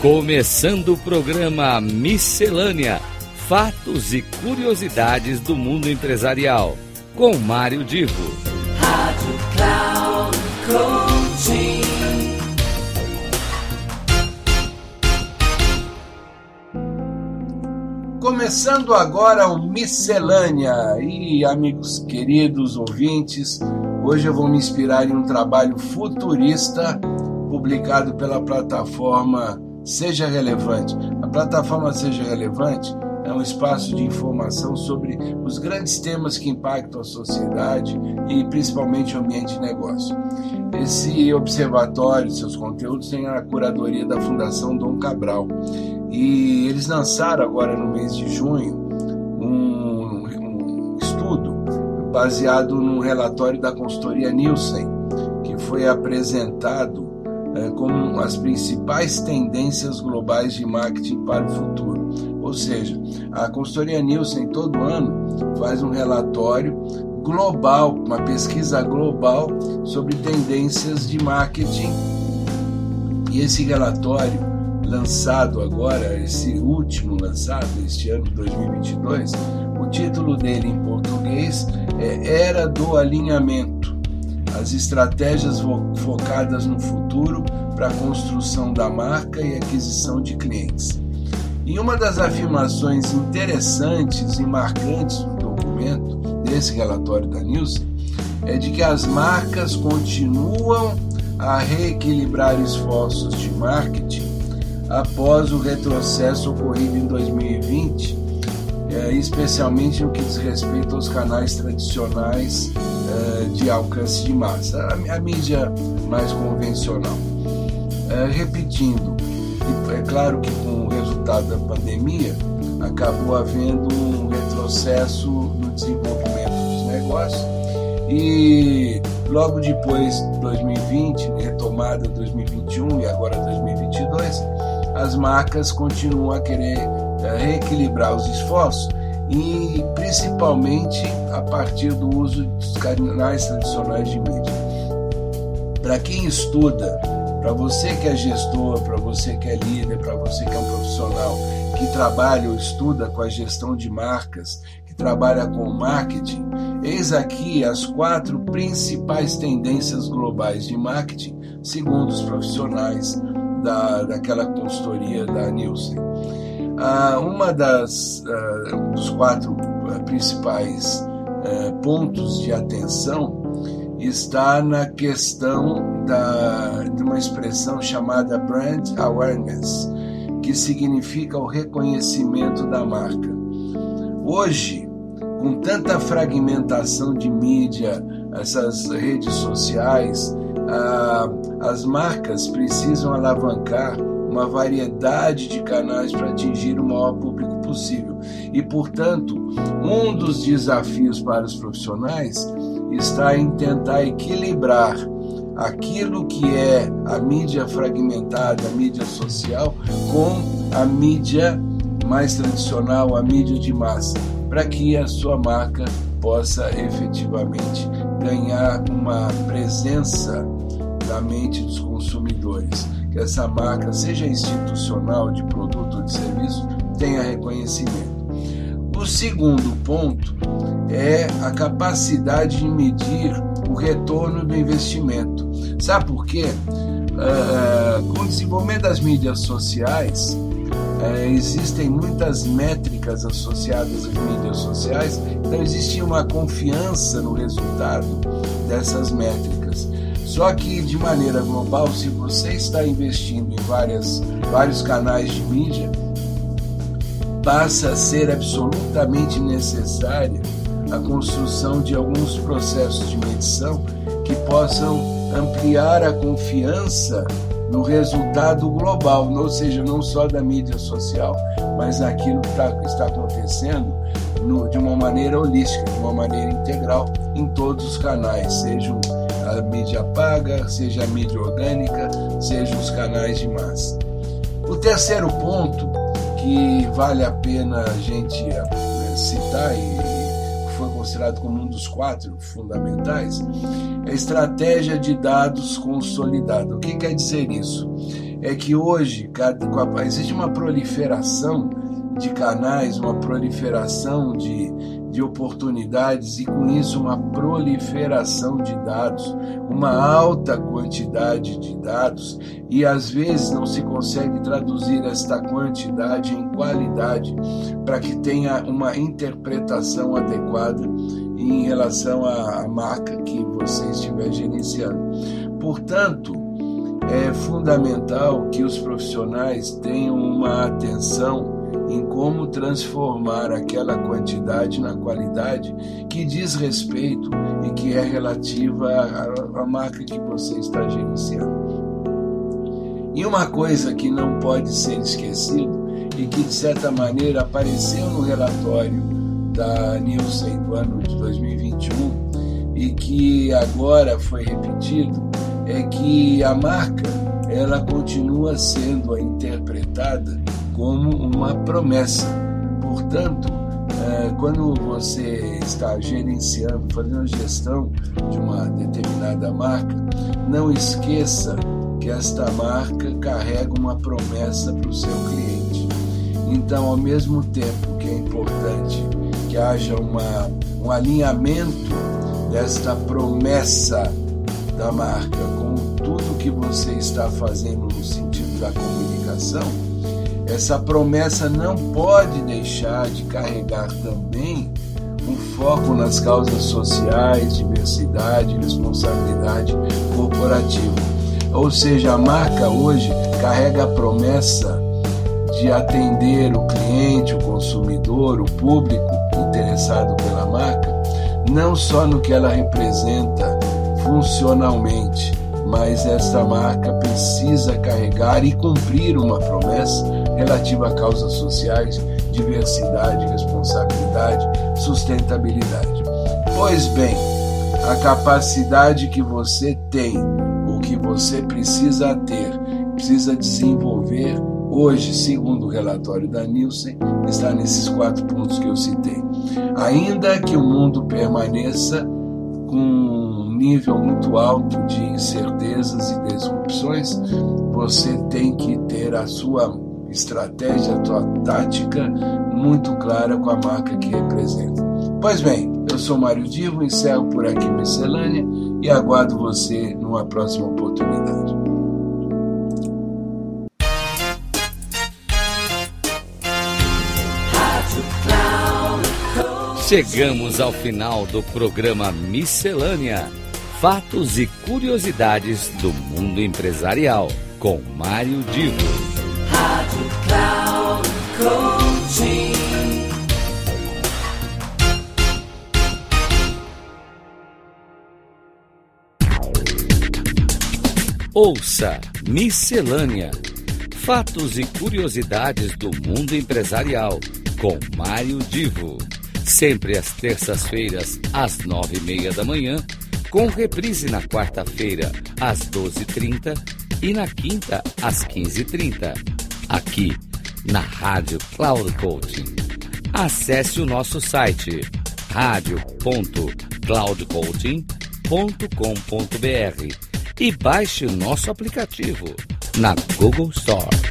Começando o programa Miscelânea: Fatos e Curiosidades do Mundo Empresarial, com Mário Divo. Rádio Cloud Coaching. Começando agora o Miscelânea. E amigos queridos ouvintes, hoje eu vou me inspirar em um trabalho futurista publicado pela plataforma Seja Relevante. A plataforma Seja Relevante é um espaço de informação sobre os grandes temas que impactam a sociedade e principalmente o ambiente de negócio. Esse observatório, seus conteúdos, tem a curadoria da Fundação Dom Cabral e eles lançaram agora no mês de junho um, um estudo baseado num relatório da consultoria Nielsen, que foi apresentado como as principais tendências globais de marketing para o futuro. Ou seja, a consultoria Nielsen todo ano faz um relatório global, uma pesquisa global sobre tendências de marketing. E esse relatório lançado agora, esse último lançado este ano 2022, o título dele em português é Era do Alinhamento as estratégias focadas no futuro para a construção da marca e aquisição de clientes. E uma das afirmações interessantes e marcantes do documento, desse relatório da Nielsen, é de que as marcas continuam a reequilibrar esforços de marketing após o retrocesso ocorrido em 2020, é, especialmente no que diz respeito aos canais tradicionais de alcance de massa, a, a mídia mais convencional. É, repetindo, é claro que com o resultado da pandemia acabou havendo um retrocesso no desenvolvimento dos negócios e logo depois de 2020, retomada 2021 e agora 2022, as marcas continuam a querer é, reequilibrar os esforços e principalmente a partir do uso dos canais tradicionais de mídia. Para quem estuda, para você que é gestor, para você que é líder, para você que é um profissional que trabalha ou estuda com a gestão de marcas, que trabalha com marketing, eis aqui as quatro principais tendências globais de marketing, segundo os profissionais da, daquela consultoria da Nielsen. Ah, uma das ah, um dos quatro ah, principais ah, pontos de atenção está na questão da, de uma expressão chamada brand awareness, que significa o reconhecimento da marca. Hoje, com tanta fragmentação de mídia, essas redes sociais, ah, as marcas precisam alavancar uma variedade de canais para atingir o maior público possível. E, portanto, um dos desafios para os profissionais está em tentar equilibrar aquilo que é a mídia fragmentada, a mídia social, com a mídia mais tradicional, a mídia de massa, para que a sua marca possa efetivamente ganhar uma presença na mente dos consumidores que essa marca, seja institucional, de produto ou de serviço, tenha reconhecimento. O segundo ponto é a capacidade de medir o retorno do investimento. Sabe por quê? Uh, com o desenvolvimento das mídias sociais, uh, existem muitas métricas associadas às mídias sociais, então existe uma confiança no resultado dessas métricas. Só que de maneira global, se você está investindo em várias, vários canais de mídia, passa a ser absolutamente necessária a construção de alguns processos de medição que possam ampliar a confiança no resultado global, ou seja, não só da mídia social, mas naquilo que tá, está acontecendo no, de uma maneira holística, de uma maneira integral em todos os canais, sejam a mídia paga, seja a mídia orgânica, seja os canais de massa. O terceiro ponto que vale a pena a gente eh, citar e foi considerado como um dos quatro fundamentais é a estratégia de dados consolidada. O que quer dizer isso? é que hoje existe uma proliferação de canais, uma proliferação de, de oportunidades e, com isso, uma proliferação de dados, uma alta quantidade de dados, e às vezes não se consegue traduzir esta quantidade em qualidade para que tenha uma interpretação adequada em relação à marca que você estiver gerenciando. Portanto, é fundamental que os profissionais tenham uma atenção em como transformar aquela quantidade na qualidade que diz respeito e que é relativa à, marca que você está gerenciando. E uma coisa que não pode ser esquecido e que de certa maneira apareceu no relatório da Nielsen do ano de 2021 e que agora foi repetido é que a marca ela continua sendo interpretada como uma promessa. Portanto, é, quando você está gerenciando, fazendo a gestão de uma determinada marca, não esqueça que esta marca carrega uma promessa para o seu cliente. Então, ao mesmo tempo que é importante que haja uma, um alinhamento desta promessa da marca com tudo que você está fazendo no sentido da comunicação, essa promessa não pode deixar de carregar também um foco nas causas sociais, diversidade, responsabilidade corporativa. Ou seja, a marca hoje carrega a promessa de atender o cliente, o consumidor, o público interessado pela marca, não só no que ela representa funcionalmente, mas esta marca precisa carregar e cumprir uma promessa relativa a causas sociais, diversidade, responsabilidade, sustentabilidade. Pois bem, a capacidade que você tem, o que você precisa ter, precisa desenvolver, hoje, segundo o relatório da Nielsen, está nesses quatro pontos que eu citei. Ainda que o mundo permaneça com um nível muito alto de incertezas e disrupções, você tem que ter a sua estratégia, a tua tática muito clara com a marca que representa. Pois bem, eu sou Mário Divo, encerro por aqui Miscelânea e aguardo você numa próxima oportunidade. Chegamos ao final do programa Miscelânea: Fatos e Curiosidades do Mundo Empresarial, com Mário Divo. Ouça Miscelânea: Fatos e curiosidades do mundo empresarial com Mário Divo. Sempre às terças-feiras, às nove e meia da manhã, com reprise na quarta-feira, às doze e trinta e na quinta, às quinze e trinta aqui na Rádio Cloud Coaching. Acesse o nosso site radio.cloudcoaching.com.br e baixe o nosso aplicativo na Google Store.